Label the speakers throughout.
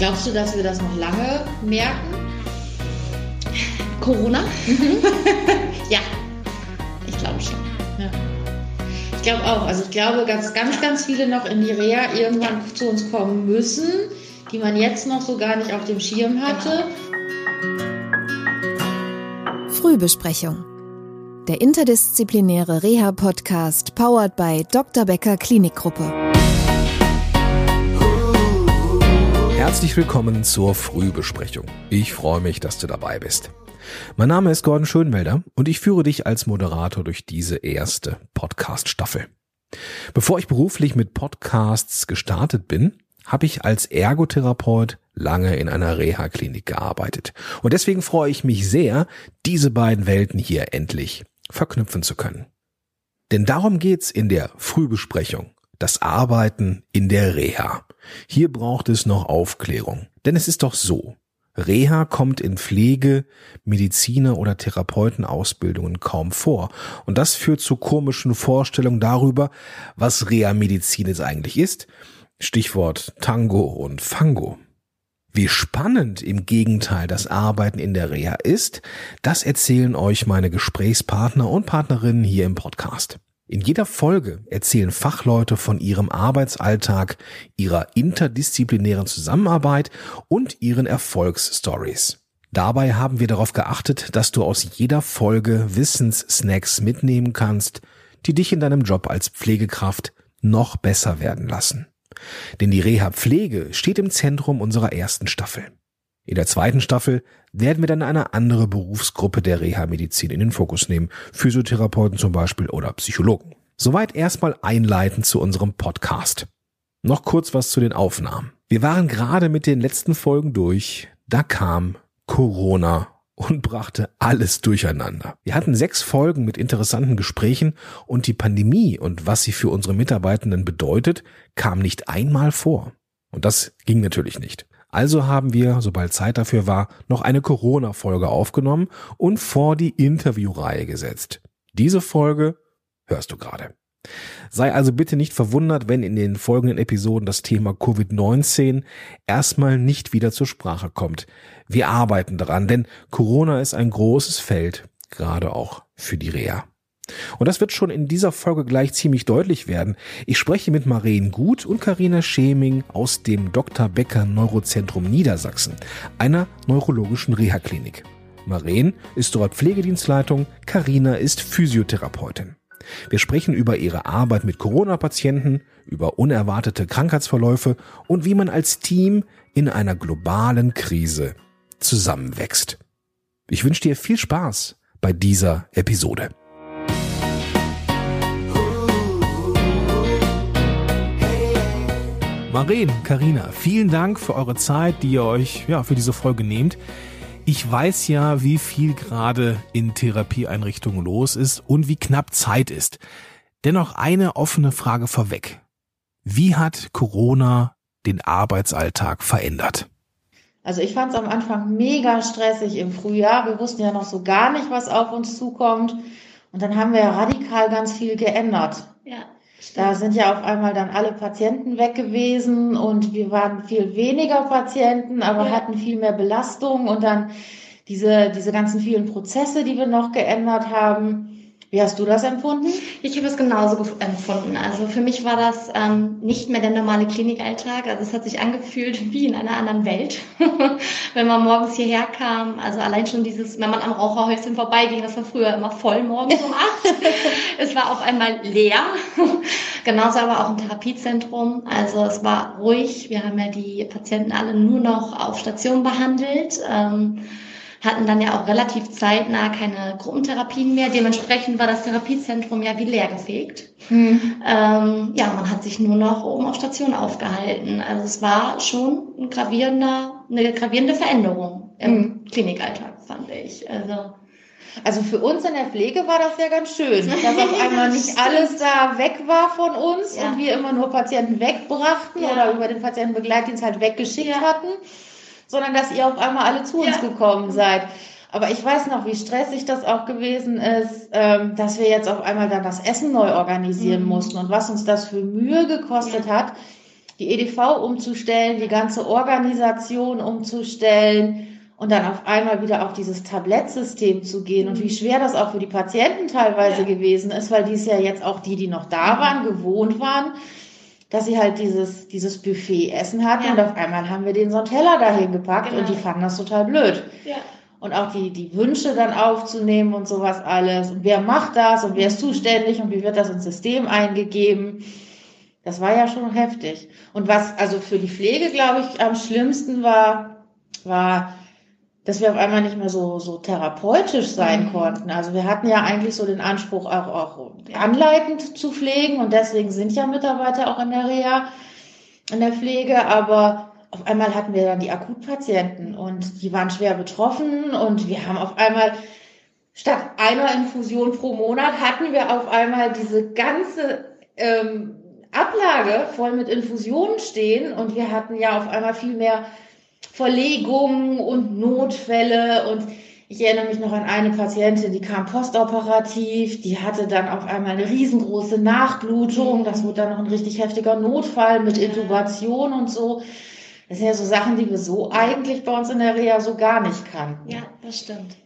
Speaker 1: Glaubst du, dass wir das noch lange merken?
Speaker 2: Corona?
Speaker 1: ja, ich glaube schon. Ja. Ich glaube auch. Also ich glaube, dass ganz, ganz viele noch in die Reha irgendwann zu uns kommen müssen, die man jetzt noch so gar nicht auf dem Schirm hatte.
Speaker 3: Frühbesprechung. Der interdisziplinäre Reha-Podcast powered by Dr. Becker Klinikgruppe.
Speaker 4: Herzlich willkommen zur Frühbesprechung. Ich freue mich, dass du dabei bist. Mein Name ist Gordon Schönwelder und ich führe dich als Moderator durch diese erste Podcast-Staffel. Bevor ich beruflich mit Podcasts gestartet bin, habe ich als Ergotherapeut lange in einer Reha-Klinik gearbeitet. Und deswegen freue ich mich sehr, diese beiden Welten hier endlich verknüpfen zu können. Denn darum geht's in der Frühbesprechung. Das Arbeiten in der Reha. Hier braucht es noch Aufklärung. Denn es ist doch so. Reha kommt in Pflege, Mediziner oder Therapeutenausbildungen kaum vor. Und das führt zu komischen Vorstellungen darüber, was Reha-Medizin jetzt eigentlich ist. Stichwort Tango und Fango. Wie spannend im Gegenteil das Arbeiten in der Reha ist, das erzählen euch meine Gesprächspartner und Partnerinnen hier im Podcast. In jeder Folge erzählen Fachleute von ihrem Arbeitsalltag, ihrer interdisziplinären Zusammenarbeit und ihren Erfolgsstories. Dabei haben wir darauf geachtet, dass du aus jeder Folge Wissenssnacks mitnehmen kannst, die dich in deinem Job als Pflegekraft noch besser werden lassen. Denn die Reha-Pflege steht im Zentrum unserer ersten Staffel. In der zweiten Staffel werden wir dann eine andere Berufsgruppe der Reha-Medizin in den Fokus nehmen, Physiotherapeuten zum Beispiel oder Psychologen. Soweit erstmal einleitend zu unserem Podcast. Noch kurz was zu den Aufnahmen. Wir waren gerade mit den letzten Folgen durch, da kam Corona und brachte alles durcheinander. Wir hatten sechs Folgen mit interessanten Gesprächen und die Pandemie und was sie für unsere Mitarbeitenden bedeutet, kam nicht einmal vor. Und das ging natürlich nicht. Also haben wir, sobald Zeit dafür war, noch eine Corona-Folge aufgenommen und vor die Interviewreihe gesetzt. Diese Folge hörst du gerade. Sei also bitte nicht verwundert, wenn in den folgenden Episoden das Thema Covid-19 erstmal nicht wieder zur Sprache kommt. Wir arbeiten daran, denn Corona ist ein großes Feld, gerade auch für die Reha. Und das wird schon in dieser Folge gleich ziemlich deutlich werden. Ich spreche mit Maren Gut und Karina Scheming aus dem Dr. Becker Neurozentrum Niedersachsen, einer neurologischen Reha-Klinik. Maren ist dort Pflegedienstleitung, Karina ist Physiotherapeutin. Wir sprechen über ihre Arbeit mit Corona-Patienten, über unerwartete Krankheitsverläufe und wie man als Team in einer globalen Krise zusammenwächst. Ich wünsche dir viel Spaß bei dieser Episode. Maren, Karina, vielen Dank für eure Zeit, die ihr euch ja, für diese Folge nehmt. Ich weiß ja, wie viel gerade in Therapieeinrichtungen los ist und wie knapp Zeit ist. Dennoch eine offene Frage vorweg. Wie hat Corona den Arbeitsalltag verändert?
Speaker 1: Also ich fand es am Anfang mega stressig im Frühjahr. Wir wussten ja noch so gar nicht, was auf uns zukommt. Und dann haben wir ja radikal ganz viel geändert. Ja. Da sind ja auf einmal dann alle Patienten weg gewesen und wir waren viel weniger Patienten, aber ja. hatten viel mehr Belastung und dann diese, diese ganzen vielen Prozesse, die wir noch geändert haben. Wie hast du das empfunden?
Speaker 2: Ich habe es genauso empfunden. Also für mich war das ähm, nicht mehr der normale Klinikalltag. Also es hat sich angefühlt wie in einer anderen Welt, wenn man morgens hierher kam. Also allein schon dieses, wenn man am Raucherhäuschen vorbeiging, das war früher immer voll morgens um acht. es war auf einmal leer. Genauso aber auch im Therapiezentrum. Also es war ruhig. Wir haben ja die Patienten alle nur noch auf Station behandelt. Ähm, hatten dann ja auch relativ zeitnah keine Gruppentherapien mehr. Dementsprechend war das Therapiezentrum ja wie leergefegt. Mhm. Ähm, ja, man hat sich nur noch oben auf Station aufgehalten. Also es war schon ein gravierender, eine gravierende Veränderung im mhm. Klinikalltag, fand ich. Also
Speaker 1: also für uns in der Pflege war das ja ganz schön, dass auf einmal nicht alles da weg war von uns ja. und wir immer nur Patienten wegbrachten ja. oder über den Patientenbegleitdienst halt weggeschickt ja. hatten sondern dass ihr auf einmal alle zu uns ja. gekommen seid. Aber ich weiß noch, wie stressig das auch gewesen ist, ähm, dass wir jetzt auf einmal dann das Essen neu organisieren mhm. mussten und was uns das für Mühe gekostet ja. hat, die EDV umzustellen, die ganze Organisation umzustellen und dann auf einmal wieder auf dieses Tablettsystem zu gehen und wie mhm. schwer das auch für die Patienten teilweise ja. gewesen ist, weil die es ja jetzt auch die, die noch da mhm. waren, gewohnt waren, dass sie halt dieses, dieses Buffet essen hatten ja. und auf einmal haben wir den so einen Teller dahin gepackt genau. und die fanden das total blöd. Ja. Und auch die, die Wünsche dann aufzunehmen und sowas alles. Und wer macht das und wer ist zuständig und wie wird das ins System eingegeben? Das war ja schon heftig. Und was also für die Pflege, glaube ich, am schlimmsten war, war, dass wir auf einmal nicht mehr so, so therapeutisch sein mhm. konnten. Also wir hatten ja eigentlich so den Anspruch, auch, auch anleitend zu pflegen und deswegen sind ja Mitarbeiter auch in der Reha, in der Pflege, aber auf einmal hatten wir dann die Akutpatienten und die waren schwer betroffen und wir haben auf einmal statt einer Infusion pro Monat hatten wir auf einmal diese ganze ähm, Ablage voll mit Infusionen stehen und wir hatten ja auf einmal viel mehr Verlegungen und Notfälle und ich erinnere mich noch an eine Patientin, die kam postoperativ, die hatte dann auf einmal eine riesengroße Nachblutung, das wurde dann noch ein richtig heftiger Notfall mit Intubation und so. Das sind ja so Sachen, die wir so eigentlich bei uns in der Reha so gar nicht kannten.
Speaker 2: Ja, das stimmt.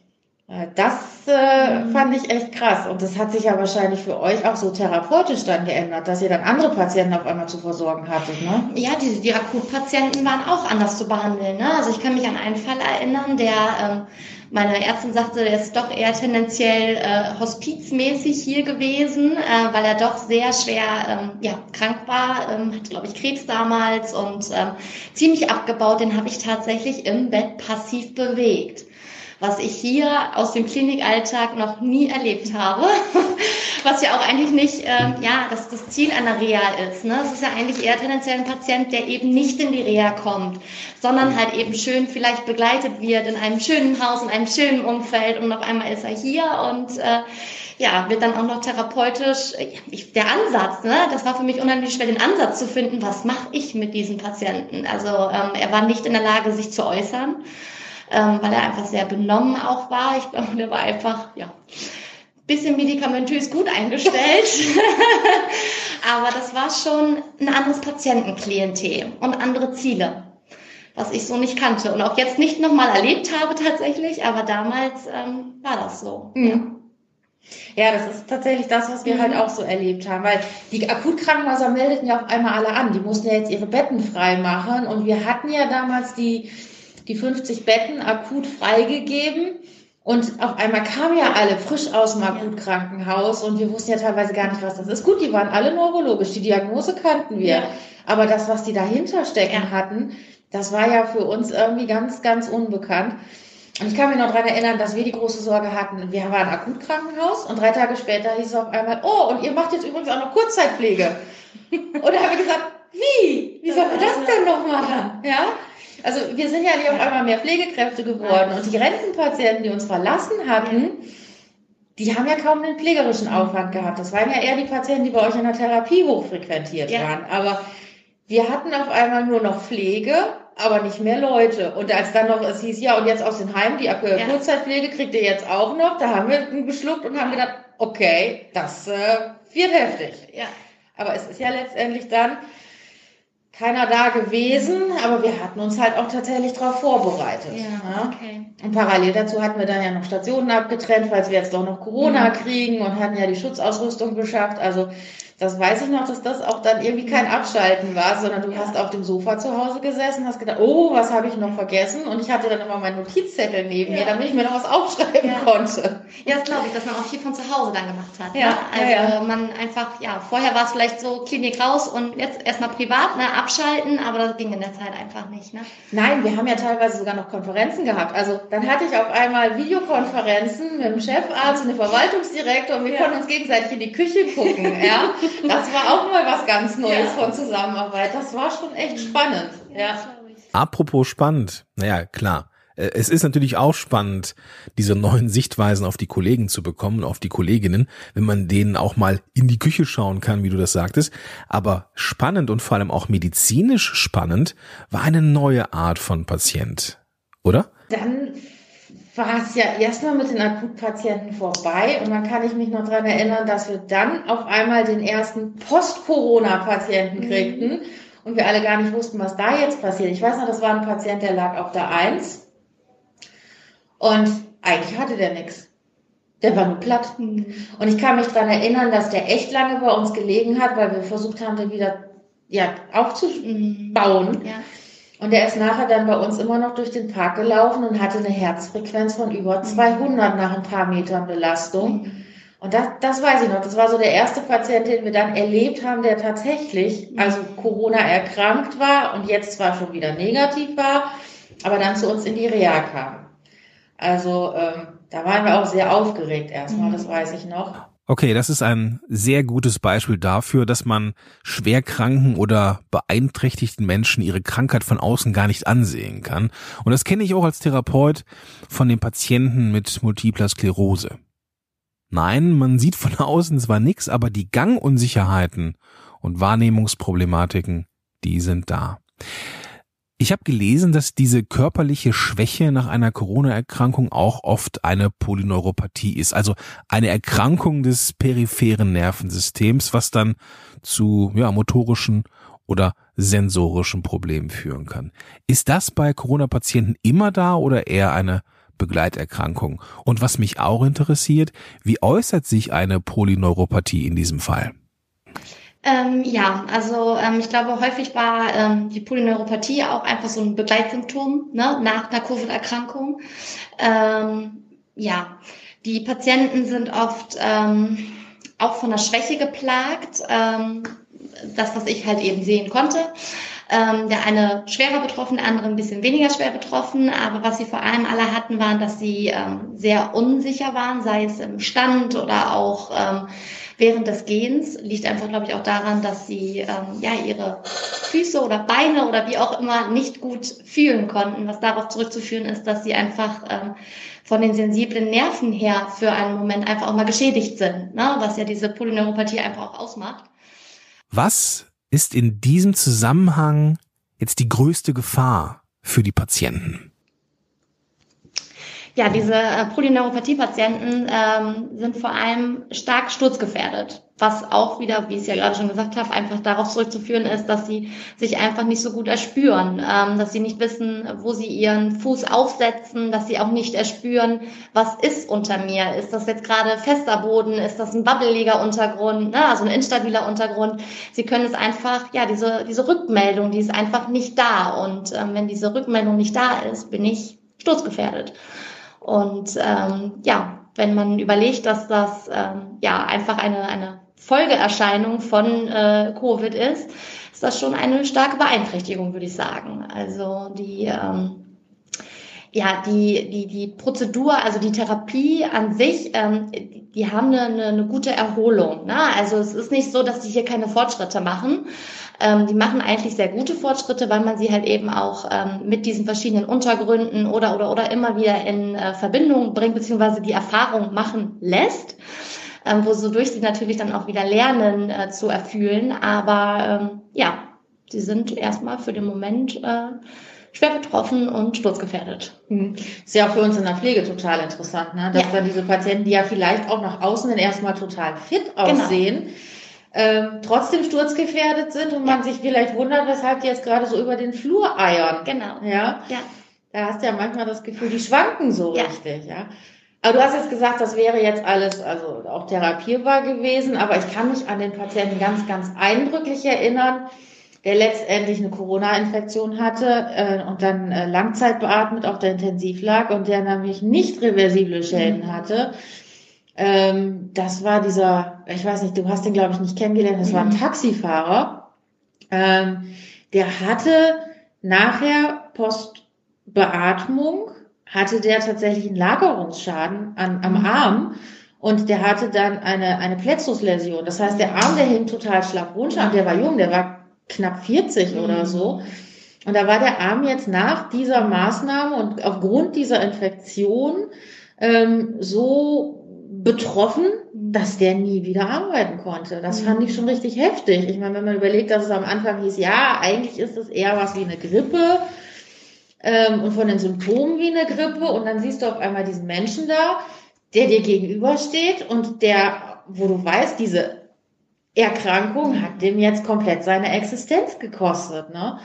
Speaker 1: Äh, das äh, mhm. fand ich echt krass. Und das hat sich ja wahrscheinlich für euch auch so therapeutisch dann geändert, dass ihr dann andere Patienten auf einmal zu versorgen hattet, ne?
Speaker 2: Ja, die, die Akutpatienten waren auch anders zu behandeln. Ne? Also ich kann mich an einen Fall erinnern, der ähm, meine Ärztin sagte, der ist doch eher tendenziell äh, hospizmäßig hier gewesen, äh, weil er doch sehr schwer ähm, ja, krank war, ähm, hatte, glaube ich, Krebs damals und ähm, ziemlich abgebaut. Den habe ich tatsächlich im Bett passiv bewegt was ich hier aus dem Klinikalltag noch nie erlebt habe, was ja auch eigentlich nicht ähm, ja, das, das Ziel einer Reha ist. Ne? Es ist ja eigentlich eher tendenziell ein Patient, der eben nicht in die Reha kommt, sondern halt eben schön vielleicht begleitet wird in einem schönen Haus, in einem schönen Umfeld und auf einmal ist er hier und äh, ja, wird dann auch noch therapeutisch, ich, der Ansatz, ne, das war für mich unheimlich schwer, den Ansatz zu finden, was mache ich mit diesen Patienten? Also ähm, er war nicht in der Lage, sich zu äußern ähm, weil er einfach sehr benommen auch war. Ich glaube, der war einfach, ja, bisschen medikamentös gut eingestellt. Aber das war schon ein anderes Patientenklientel und andere Ziele, was ich so nicht kannte und auch jetzt nicht nochmal erlebt habe tatsächlich, aber damals ähm, war das so. Mhm. Ja.
Speaker 1: Ja, das ist tatsächlich das, was wir mhm. halt auch so erlebt haben, weil die Akutkrankenhäuser meldeten ja auf einmal alle an. Die mussten ja jetzt ihre Betten frei machen und wir hatten ja damals die die 50 Betten akut freigegeben. Und auf einmal kamen ja alle frisch aus dem Akutkrankenhaus und wir wussten ja teilweise gar nicht, was das ist. Gut, die waren alle neurologisch, die Diagnose kannten wir. Ja. Aber das, was die dahinter stecken ja. hatten, das war ja für uns irgendwie ganz, ganz unbekannt. Und ich kann mich noch daran erinnern, dass wir die große Sorge hatten. Wir waren Akutkrankenhaus und drei Tage später hieß es auf einmal, oh, und ihr macht jetzt übrigens auch noch Kurzzeitpflege. und da haben wir gesagt, wie? Wie sollen wir das denn noch machen? Ja? Also wir sind ja nicht auf einmal mehr Pflegekräfte geworden und die Rentenpatienten, die uns verlassen hatten, die haben ja kaum den pflegerischen Aufwand gehabt. Das waren ja eher die Patienten, die bei euch in der Therapie hochfrequentiert ja. waren. Aber wir hatten auf einmal nur noch Pflege, aber nicht mehr Leute. Und als dann noch, es hieß, ja, und jetzt aus den Heimen, die ja. Kurzzeitpflege kriegt ihr jetzt auch noch, da haben wir geschluckt und haben gedacht, okay, das äh, wird heftig. Ja. Aber es ist ja letztendlich dann, keiner da gewesen, aber wir hatten uns halt auch tatsächlich darauf vorbereitet. Ja, okay. Und parallel dazu hatten wir dann ja noch Stationen abgetrennt, falls wir jetzt doch noch Corona mhm. kriegen und hatten ja die Schutzausrüstung beschafft. Also das weiß ich noch, dass das auch dann irgendwie kein Abschalten war, sondern du ja. hast auf dem Sofa zu Hause gesessen, hast gedacht, oh, was habe ich noch vergessen? Und ich hatte dann immer meinen Notizzettel neben ja. mir, damit ich mir noch was aufschreiben ja. konnte.
Speaker 2: Ja, das glaube ich, dass man auch viel von zu Hause dann gemacht hat. Ja. Ne? Also man einfach, ja, vorher war es vielleicht so Klinik raus und jetzt erstmal privat, ne, abschalten, aber das ging in der Zeit einfach nicht. Ne?
Speaker 1: Nein, wir haben ja teilweise sogar noch Konferenzen gehabt. Also dann hatte ich auf einmal Videokonferenzen mit dem Chefarzt und dem Verwaltungsdirektor und wir konnten uns gegenseitig in die Küche gucken. ja. Das war auch mal was ganz Neues ja. von Zusammenarbeit. Das war schon echt spannend. Ja.
Speaker 4: Apropos spannend. Naja, klar. Äh, es ist natürlich auch spannend, diese neuen Sichtweisen auf die Kollegen zu bekommen, auf die Kolleginnen, wenn man denen auch mal in die Küche schauen kann, wie du das sagtest. Aber spannend und vor allem auch medizinisch spannend war eine neue Art von Patient, oder?
Speaker 1: Dann war es ja erstmal mit den Akutpatienten vorbei und dann kann ich mich noch dran erinnern, dass wir dann auf einmal den ersten Post-Corona-Patienten mhm. kriegten. und wir alle gar nicht wussten, was da jetzt passiert. Ich weiß noch, das war ein Patient, der lag auf der Eins und eigentlich hatte der nichts. Der war nur platt. Mhm. Und ich kann mich daran erinnern, dass der echt lange bei uns gelegen hat, weil wir versucht haben, den wieder ja, aufzubauen. Ja. Und der ist nachher dann bei uns immer noch durch den Park gelaufen und hatte eine Herzfrequenz von über 200 mhm. nach ein paar Metern Belastung. Mhm. Und das, das weiß ich noch. Das war so der erste Patient, den wir dann erlebt haben, der tatsächlich, mhm. also Corona erkrankt war und jetzt zwar schon wieder negativ war, aber dann zu uns in die Reha kam. Also ähm, da waren wir auch sehr aufgeregt erstmal, das weiß ich noch.
Speaker 4: Okay, das ist ein sehr gutes Beispiel dafür, dass man schwerkranken oder beeinträchtigten Menschen ihre Krankheit von außen gar nicht ansehen kann. Und das kenne ich auch als Therapeut von den Patienten mit multipler Sklerose. Nein, man sieht von außen zwar nichts, aber die Gangunsicherheiten und Wahrnehmungsproblematiken, die sind da. Ich habe gelesen, dass diese körperliche Schwäche nach einer Corona-Erkrankung auch oft eine Polyneuropathie ist, also eine Erkrankung des peripheren Nervensystems, was dann zu ja, motorischen oder sensorischen Problemen führen kann. Ist das bei Corona-Patienten immer da oder eher eine Begleiterkrankung? Und was mich auch interessiert, wie äußert sich eine Polyneuropathie in diesem Fall?
Speaker 2: Ähm, ja, also ähm, ich glaube, häufig war ähm, die Polyneuropathie auch einfach so ein Begleitsymptom ne, nach einer Covid-Erkrankung. Ähm, ja, die Patienten sind oft ähm, auch von einer Schwäche geplagt. Ähm, das, was ich halt eben sehen konnte. Der eine schwerer betroffen, der andere ein bisschen weniger schwer betroffen. Aber was sie vor allem alle hatten, waren, dass sie sehr unsicher waren, sei es im Stand oder auch während des Gehens. Liegt einfach, glaube ich, auch daran, dass sie ähm, ja ihre Füße oder Beine oder wie auch immer nicht gut fühlen konnten. Was darauf zurückzuführen ist, dass sie einfach ähm, von den sensiblen Nerven her für einen Moment einfach auch mal geschädigt sind, ne? was ja diese Polyneuropathie einfach auch ausmacht.
Speaker 4: Was ist in diesem Zusammenhang jetzt die größte Gefahr für die Patienten?
Speaker 2: Ja, diese äh, Polyneuropathie-Patienten ähm, sind vor allem stark sturzgefährdet, was auch wieder, wie ich es ja gerade schon gesagt habe, einfach darauf zurückzuführen ist, dass sie sich einfach nicht so gut erspüren, ähm, dass sie nicht wissen, wo sie ihren Fuß aufsetzen, dass sie auch nicht erspüren, was ist unter mir. Ist das jetzt gerade fester Boden? Ist das ein wabbeliger Untergrund? Ne? Also ein instabiler Untergrund? Sie können es einfach, ja, diese, diese Rückmeldung, die ist einfach nicht da. Und ähm, wenn diese Rückmeldung nicht da ist, bin ich sturzgefährdet. Und ähm, ja, wenn man überlegt, dass das ähm, ja einfach eine, eine Folgeerscheinung von äh, Covid ist, ist das schon eine starke Beeinträchtigung, würde ich sagen. Also die ähm, ja, die, die, die Prozedur, also die Therapie an sich, ähm, die haben eine, eine, eine gute Erholung. Ne? Also es ist nicht so, dass die hier keine Fortschritte machen. Ähm, die machen eigentlich sehr gute Fortschritte, weil man sie halt eben auch ähm, mit diesen verschiedenen Untergründen oder, oder, oder immer wieder in äh, Verbindung bringt, beziehungsweise die Erfahrung machen lässt. Ähm, wo so durch sie natürlich dann auch wieder lernen äh, zu erfühlen. Aber ähm, ja, sie sind erstmal für den Moment äh, schwer betroffen und sturzgefährdet.
Speaker 1: Mhm. Ist ja auch für uns in der Pflege total interessant, ne? dass ja. dann diese Patienten, die ja vielleicht auch nach außen dann erstmal total fit genau. aussehen, genau. ähm, trotzdem sturzgefährdet sind und ja. man sich vielleicht wundert, weshalb die jetzt gerade so über den Flur eiern.
Speaker 2: Genau.
Speaker 1: Ja. ja. Da hast du ja manchmal das Gefühl, die schwanken so ja. richtig, ja. Aber du hast jetzt gesagt, das wäre jetzt alles also auch therapierbar gewesen, aber ich kann mich an den Patienten ganz, ganz eindrücklich erinnern, der letztendlich eine Corona-Infektion hatte äh, und dann äh, Langzeit beatmet auf der Intensiv lag und der nämlich nicht reversible Schäden mhm. hatte. Ähm, das war dieser, ich weiß nicht, du hast den glaube ich nicht kennengelernt, das mhm. war ein mhm. Taxifahrer. Ähm, der hatte nachher Postbeatmung, hatte der tatsächlich einen Lagerungsschaden an, am mhm. Arm und der hatte dann eine, eine Plexusläsion. Das heißt, der Arm, der hing total schlapp runter und der war jung, der war knapp 40 oder mhm. so. Und da war der Arm jetzt nach dieser Maßnahme und aufgrund dieser Infektion ähm, so betroffen, dass der nie wieder arbeiten konnte. Das fand ich schon richtig heftig. Ich meine, wenn man überlegt, dass es am Anfang hieß, ja, eigentlich ist es eher was wie eine Grippe ähm, und von den Symptomen wie eine Grippe und dann siehst du auf einmal diesen Menschen da, der dir gegenübersteht und der, wo du weißt, diese Erkrankung hat dem jetzt komplett seine Existenz gekostet. Ne?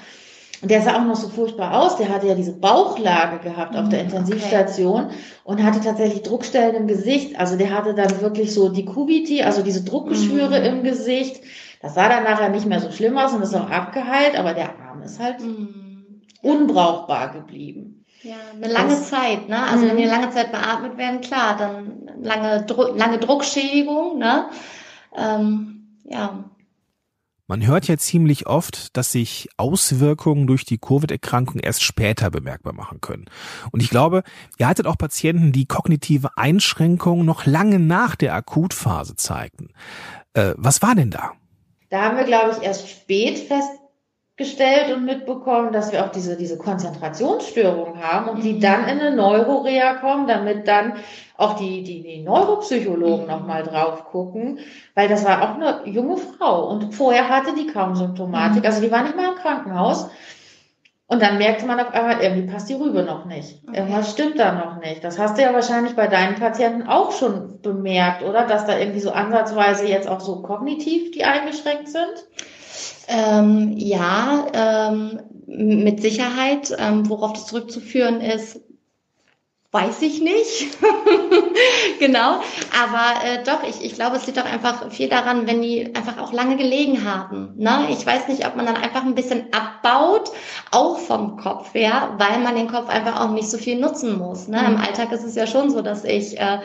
Speaker 1: Und der sah auch noch so furchtbar aus. Der hatte ja diese Bauchlage gehabt auf der mhm, Intensivstation okay. und hatte tatsächlich Druckstellen im Gesicht. Also der hatte dann wirklich so die Kubiti, also diese Druckgeschwüre mhm. im Gesicht. Das sah dann nachher nicht mehr so schlimm aus und ist auch abgeheilt, aber der Arm ist halt mhm. unbrauchbar geblieben.
Speaker 2: Ja, eine lange das, Zeit, ne? Also wenn die mhm. lange Zeit beatmet werden, klar, dann lange, lange Druckschädigung, ne? Ähm, ja.
Speaker 4: Man hört ja ziemlich oft, dass sich Auswirkungen durch die Covid-Erkrankung erst später bemerkbar machen können. Und ich glaube, ihr hattet auch Patienten, die kognitive Einschränkungen noch lange nach der Akutphase zeigten. Äh, was war denn da?
Speaker 1: Da haben wir, glaube ich, erst spät fest gestellt und mitbekommen, dass wir auch diese, diese Konzentrationsstörungen haben und die mhm. dann in eine Neurorea kommen, damit dann auch die, die, die Neuropsychologen mhm. nochmal drauf gucken, weil das war auch eine junge Frau und vorher hatte die kaum Symptomatik, mhm. also die war nicht mal im Krankenhaus. Und dann merkte man auf einmal, irgendwie passt die Rübe noch nicht. Okay. Irgendwas stimmt da noch nicht. Das hast du ja wahrscheinlich bei deinen Patienten auch schon bemerkt, oder? Dass da irgendwie so ansatzweise jetzt auch so kognitiv die eingeschränkt sind?
Speaker 2: Ähm, ja, ähm, mit Sicherheit. Ähm, worauf das zurückzuführen ist, weiß ich nicht. genau. Aber äh, doch, ich, ich glaube, es liegt doch einfach viel daran, wenn die einfach auch lange gelegen haben. Ne? Ich weiß nicht, ob man dann einfach ein bisschen abbaut, auch vom Kopf her, weil man den Kopf einfach auch nicht so viel nutzen muss. Ne? Mhm. Im Alltag ist es ja schon so, dass ich äh,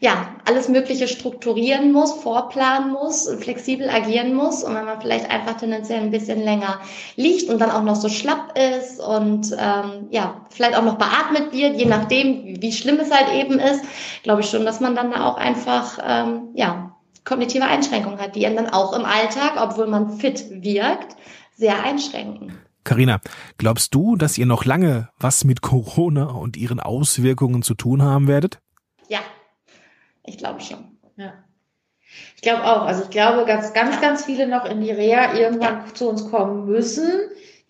Speaker 2: ja, alles Mögliche strukturieren muss, vorplanen muss, flexibel agieren muss. Und wenn man vielleicht einfach tendenziell ein bisschen länger liegt und dann auch noch so schlapp ist und ähm, ja, vielleicht auch noch beatmet wird, je nachdem, wie schlimm es halt eben ist, glaube ich schon, dass man dann da auch einfach ähm, ja, kognitive Einschränkungen hat, die einen dann auch im Alltag, obwohl man fit wirkt, sehr einschränken.
Speaker 4: Carina, glaubst du, dass ihr noch lange was mit Corona und ihren Auswirkungen zu tun haben werdet?
Speaker 2: Ja, ich glaube schon. Ja.
Speaker 1: Ich glaube auch. Also ich glaube, dass ganz, ganz viele noch in die Reha irgendwann zu uns kommen müssen,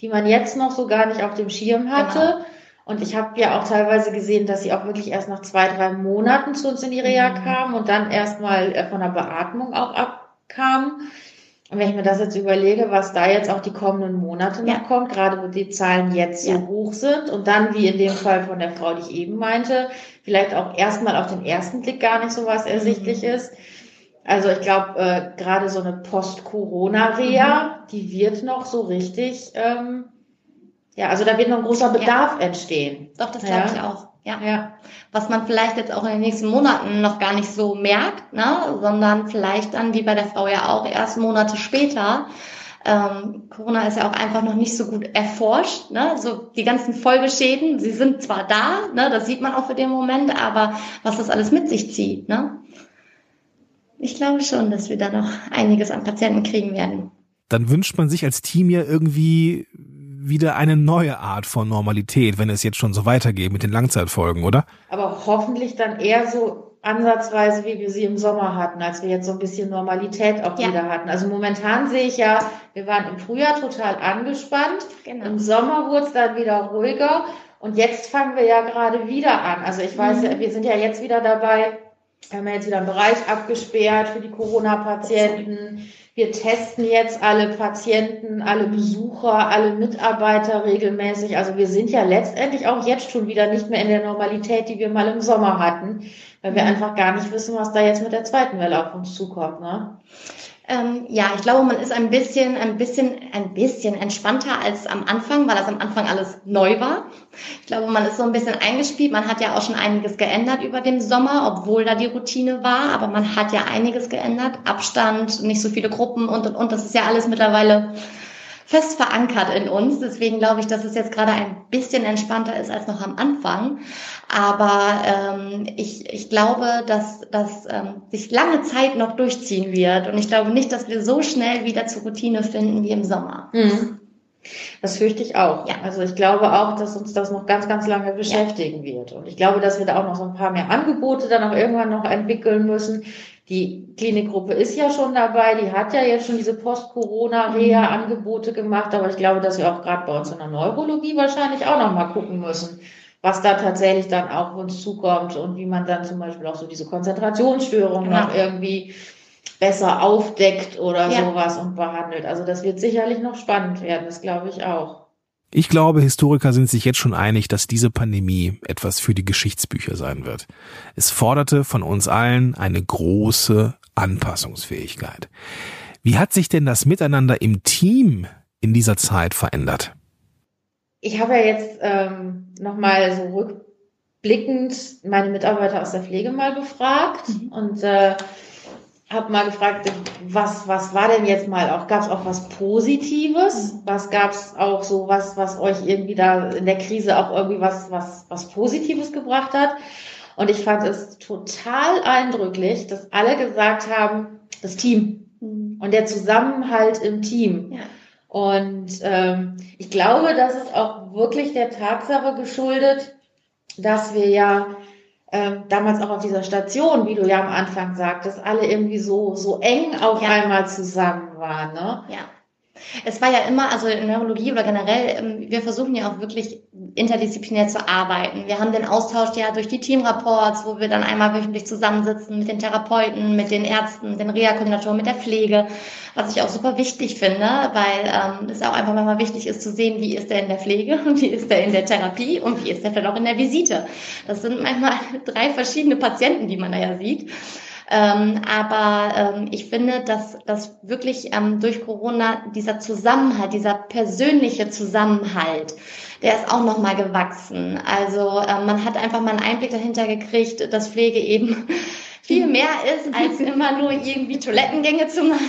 Speaker 1: die man jetzt noch so gar nicht auf dem Schirm hatte. Genau. Und ich habe ja auch teilweise gesehen, dass sie auch wirklich erst nach zwei, drei Monaten zu uns in die Reha mhm. kamen und dann erstmal äh, von der Beatmung auch abkamen. Und wenn ich mir das jetzt überlege, was da jetzt auch die kommenden Monate noch ja. kommt, gerade wo die Zahlen jetzt so ja. hoch sind und dann, wie in dem Fall von der Frau, die ich eben meinte, vielleicht auch erstmal auf den ersten Blick gar nicht so was ersichtlich mhm. ist. Also ich glaube, äh, gerade so eine Post-Corona-Reha, mhm. die wird noch so richtig, ähm, ja, also da wird noch ein großer Bedarf ja. entstehen.
Speaker 2: Doch, das glaube ich auch. Ja. ja. Was man vielleicht jetzt auch in den nächsten Monaten noch gar nicht so merkt, ne? sondern vielleicht dann, wie bei der Frau ja auch, erst Monate später. Ähm, Corona ist ja auch einfach noch nicht so gut erforscht. Ne? So die ganzen Folgeschäden, sie sind zwar da, ne? das sieht man auch für den Moment, aber was das alles mit sich zieht. Ne? Ich glaube schon, dass wir da noch einiges an Patienten kriegen werden.
Speaker 4: Dann wünscht man sich als Team ja irgendwie wieder eine neue Art von Normalität, wenn es jetzt schon so weitergeht mit den Langzeitfolgen, oder?
Speaker 1: Aber hoffentlich dann eher so ansatzweise, wie wir sie im Sommer hatten, als wir jetzt so ein bisschen Normalität auch ja. wieder hatten. Also momentan sehe ich ja, wir waren im Frühjahr total angespannt. Genau. Im Sommer wurde es dann wieder ruhiger. Und jetzt fangen wir ja gerade wieder an. Also ich weiß, mhm. wir sind ja jetzt wieder dabei, wir haben ja jetzt wieder einen Bereich abgesperrt für die Corona-Patienten. Wir testen jetzt alle Patienten, alle Besucher, alle Mitarbeiter regelmäßig. Also wir sind ja letztendlich auch jetzt schon wieder nicht mehr in der Normalität, die wir mal im Sommer hatten, weil wir mhm. einfach gar nicht wissen, was da jetzt mit der zweiten Welle auf uns zukommt. Ne?
Speaker 2: Ähm, ja, ich glaube, man ist ein bisschen, ein bisschen, ein bisschen entspannter als am Anfang, weil das am Anfang alles neu war. Ich glaube, man ist so ein bisschen eingespielt. Man hat ja auch schon einiges geändert über den Sommer, obwohl da die Routine war. Aber man hat ja einiges geändert. Abstand, nicht so viele Gruppen und, und, und. Das ist ja alles mittlerweile fest verankert in uns. Deswegen glaube ich, dass es jetzt gerade ein bisschen entspannter ist als noch am Anfang. Aber ähm, ich, ich glaube, dass das ähm, sich lange Zeit noch durchziehen wird. Und ich glaube nicht, dass wir so schnell wieder zur Routine finden wie im Sommer. Mhm.
Speaker 1: Das fürchte ich auch. Ja. Also ich glaube auch, dass uns das noch ganz, ganz lange beschäftigen ja. wird. Und ich glaube, dass wir da auch noch so ein paar mehr Angebote dann auch irgendwann noch entwickeln müssen. Die Klinikgruppe ist ja schon dabei, die hat ja jetzt schon diese Post-Corona-Reha-Angebote gemacht, aber ich glaube, dass wir auch gerade bei uns in der Neurologie wahrscheinlich auch noch mal gucken müssen, was da tatsächlich dann auch uns zukommt und wie man dann zum Beispiel auch so diese Konzentrationsstörungen genau. noch irgendwie besser aufdeckt oder ja. sowas und behandelt. Also das wird sicherlich noch spannend werden, das glaube ich auch.
Speaker 4: Ich glaube, Historiker sind sich jetzt schon einig, dass diese Pandemie etwas für die Geschichtsbücher sein wird. Es forderte von uns allen eine große Anpassungsfähigkeit. Wie hat sich denn das Miteinander im Team in dieser Zeit verändert?
Speaker 1: Ich habe ja jetzt ähm, nochmal so rückblickend meine Mitarbeiter aus der Pflege mal befragt mhm. und äh, habe mal gefragt, was, was war denn jetzt mal auch, gab es auch was Positives? Was gab es auch so was, was euch irgendwie da in der Krise auch irgendwie was, was, was Positives gebracht hat? Und ich fand es total eindrücklich, dass alle gesagt haben, das Team mhm. und der Zusammenhalt im Team. Ja. Und ähm, ich glaube, das ist auch wirklich der Tatsache geschuldet, dass wir ja ähm, damals auch auf dieser Station, wie du ja am Anfang sagtest, alle irgendwie so, so eng auf ja. einmal zusammen waren. Ne?
Speaker 2: Ja. Es war ja immer, also in Neurologie oder generell, ähm, wir versuchen ja auch wirklich interdisziplinär zu arbeiten. Wir haben den Austausch ja durch die Teamrapports, wo wir dann einmal wöchentlich zusammensitzen mit den Therapeuten, mit den Ärzten, den Reha-Koordinatoren, mit der Pflege, was ich auch super wichtig finde, weil ähm, es auch einfach mal wichtig ist zu sehen, wie ist der in der Pflege, wie ist der in der Therapie und wie ist der vielleicht auch in der Visite. Das sind manchmal drei verschiedene Patienten, die man da ja sieht. Ähm, aber ähm, ich finde, dass, dass wirklich ähm, durch Corona dieser Zusammenhalt, dieser persönliche Zusammenhalt, der ist auch nochmal gewachsen. Also ähm, man hat einfach mal einen Einblick dahinter gekriegt, dass Pflege eben viel mehr ist, als immer nur irgendwie Toilettengänge zu machen.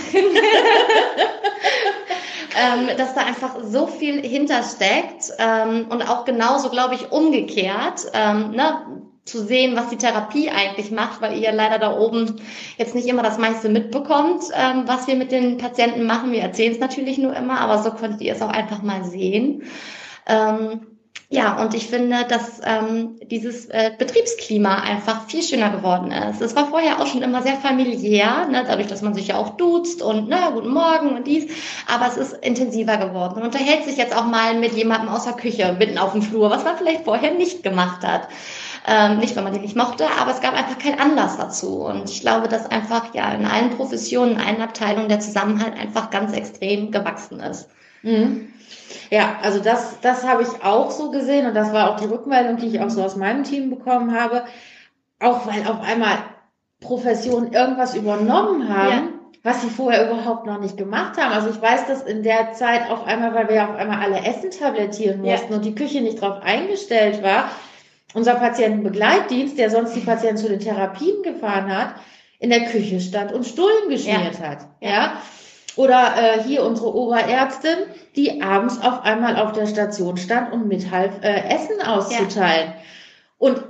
Speaker 2: ähm, dass da einfach so viel hintersteckt ähm, und auch genauso, glaube ich, umgekehrt. Ähm, ne? Zu sehen, was die Therapie eigentlich macht, weil ihr leider da oben jetzt nicht immer das meiste mitbekommt, ähm, was wir mit den Patienten machen. Wir erzählen es natürlich nur immer, aber so konntet ihr es auch einfach mal sehen. Ähm, ja, und ich finde, dass ähm, dieses äh, Betriebsklima einfach viel schöner geworden ist. Es war vorher auch schon immer sehr familiär, ne, dadurch, dass man sich ja auch duzt und na, guten Morgen und dies, aber es ist intensiver geworden. Man unterhält sich jetzt auch mal mit jemandem aus der Küche mitten auf dem Flur, was man vielleicht vorher nicht gemacht hat. Ähm, nicht, weil man den nicht mochte, aber es gab einfach keinen Anlass dazu. Und ich glaube, dass einfach ja in allen Professionen, in allen Abteilungen der Zusammenhalt einfach ganz extrem gewachsen ist.
Speaker 1: Mhm. Ja, also das, das habe ich auch so gesehen und das war auch die Rückmeldung, die ich auch so aus meinem Team bekommen habe. Auch weil auf einmal Professionen irgendwas übernommen haben, ja. was sie vorher überhaupt noch nicht gemacht haben. Also ich weiß, dass in der Zeit auf einmal, weil wir ja auf einmal alle Essen tablettieren mussten ja. und die Küche nicht drauf eingestellt war, unser Patientenbegleitdienst, der sonst die Patienten zu den Therapien gefahren hat, in der Küche stand und Stullen geschmiert ja. hat. Ja. Oder äh, hier unsere Oberärztin, die abends auf einmal auf der Station stand und mithalf, äh, Essen auszuteilen. Ja. Und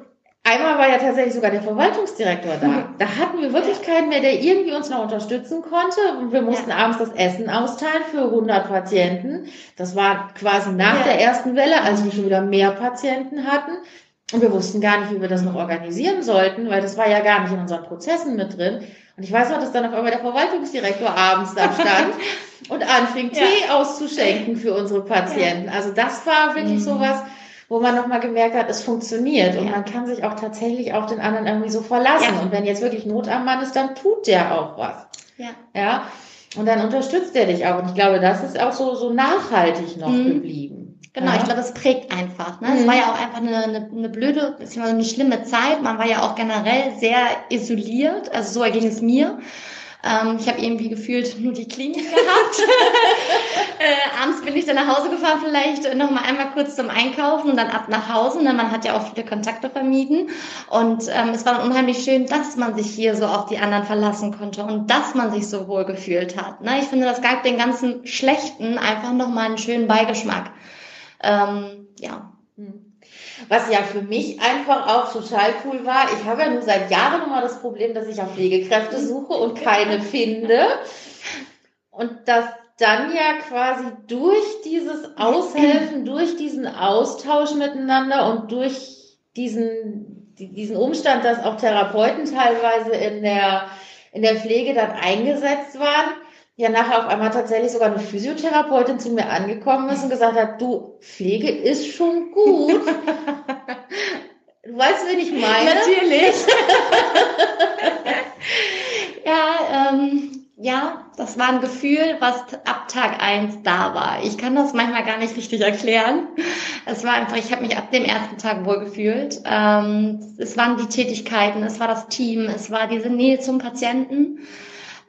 Speaker 1: einmal war ja tatsächlich sogar der Verwaltungsdirektor da. Mhm. Da hatten wir wirklich keinen mehr, der irgendwie uns noch unterstützen konnte. Und wir mussten ja. abends das Essen austeilen für 100 Patienten. Das war quasi nach ja. der ersten Welle, als wir schon wieder mehr Patienten hatten. Und wir wussten gar nicht, wie wir das noch organisieren sollten, weil das war ja gar nicht in unseren Prozessen mit drin. Und ich weiß noch, dass dann auf einmal der Verwaltungsdirektor abends da stand und anfing, ja. Tee auszuschenken für unsere Patienten. Ja. Also das war wirklich mhm. sowas, wo man nochmal gemerkt hat, es funktioniert. Und man kann sich auch tatsächlich auf den anderen irgendwie so verlassen. Und wenn jetzt wirklich Not am Mann ist, dann tut der auch was. Ja. Ja. Und dann unterstützt er dich auch. Und ich glaube, das ist auch so, so nachhaltig noch mhm. geblieben.
Speaker 2: Genau, ja. ich glaube, es prägt einfach. Ne? Mhm. Es war ja auch einfach eine, eine, eine blöde, beziehungsweise eine schlimme Zeit. Man war ja auch generell sehr isoliert. Also so erging es mir. Ähm, ich habe irgendwie gefühlt nur die Klinik gehabt. äh, abends bin ich dann nach Hause gefahren, vielleicht noch mal einmal kurz zum Einkaufen und dann ab nach Hause. Ne? Man hat ja auch viele Kontakte vermieden. Und ähm, es war dann unheimlich schön, dass man sich hier so auf die anderen verlassen konnte und dass man sich so wohl gefühlt hat. Ne? Ich finde, das gab den ganzen Schlechten einfach noch mal einen schönen Beigeschmack. Ähm, ja. Hm.
Speaker 1: Was ja für mich einfach auch total cool war, ich habe ja nur seit Jahren immer das Problem, dass ich auch Pflegekräfte suche und keine finde. Und dass dann ja quasi durch dieses Aushelfen, durch diesen Austausch miteinander und durch diesen, diesen Umstand, dass auch Therapeuten teilweise in der, in der Pflege dann eingesetzt waren, ja nachher auf einmal tatsächlich sogar eine Physiotherapeutin zu mir angekommen ist und gesagt hat, du, Pflege ist schon gut. du weißt, wen ich meine?
Speaker 2: Natürlich. ja, ähm, ja, das war ein Gefühl, was ab Tag eins da war. Ich kann das manchmal gar nicht richtig erklären. Es war einfach, ich habe mich ab dem ersten Tag wohlgefühlt. Ähm, es waren die Tätigkeiten, es war das Team, es war diese Nähe zum Patienten.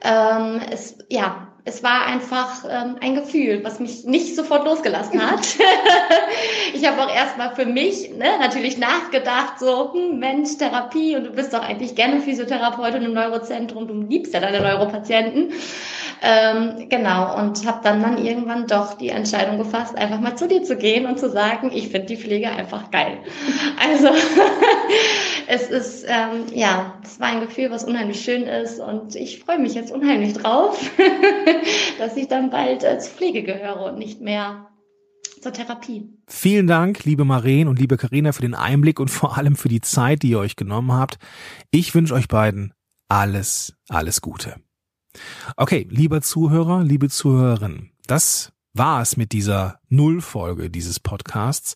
Speaker 2: Ähm, es, ja, es war einfach ähm, ein Gefühl, was mich nicht sofort losgelassen hat. ich habe auch erstmal für mich ne, natürlich nachgedacht, so, hm, Mensch, Therapie und du bist doch eigentlich gerne Physiotherapeutin im Neurozentrum, du liebst ja deine Neuropatienten. Ähm, genau, und habe dann dann irgendwann doch die Entscheidung gefasst, einfach mal zu dir zu gehen und zu sagen, ich finde die Pflege einfach geil. Also es ist, ähm, ja, es war ein Gefühl, was unheimlich schön ist und ich freue mich jetzt unheimlich drauf, dass ich dann bald äh, zur Pflege gehöre und nicht mehr zur Therapie.
Speaker 4: Vielen Dank, liebe Maren und liebe Karina, für den Einblick und vor allem für die Zeit, die ihr euch genommen habt. Ich wünsche euch beiden alles, alles Gute. Okay, lieber Zuhörer, liebe Zuhörerin, das war es mit dieser Nullfolge dieses Podcasts.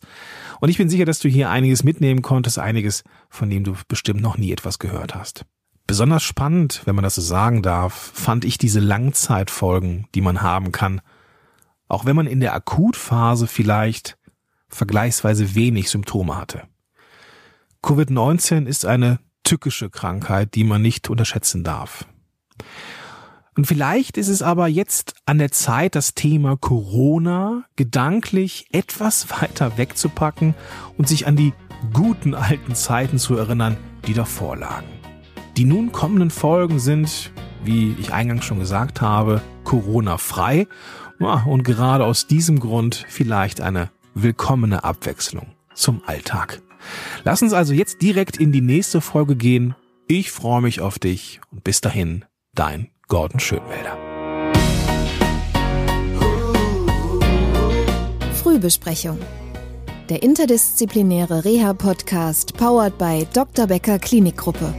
Speaker 4: Und ich bin sicher, dass du hier einiges mitnehmen konntest, einiges, von dem du bestimmt noch nie etwas gehört hast. Besonders spannend, wenn man das so sagen darf, fand ich diese Langzeitfolgen, die man haben kann. Auch wenn man in der Akutphase vielleicht vergleichsweise wenig Symptome hatte. Covid-19 ist eine tückische Krankheit, die man nicht unterschätzen darf. Und vielleicht ist es aber jetzt an der Zeit, das Thema Corona gedanklich etwas weiter wegzupacken und sich an die guten alten Zeiten zu erinnern, die davor lagen. Die nun kommenden Folgen sind, wie ich eingangs schon gesagt habe, Corona-frei und gerade aus diesem Grund vielleicht eine willkommene Abwechslung zum Alltag. Lass uns also jetzt direkt in die nächste Folge gehen. Ich freue mich auf dich und bis dahin, dein Gordon Schönwälder.
Speaker 3: Frühbesprechung. Der interdisziplinäre Reha-Podcast powered by Dr. Becker Klinikgruppe.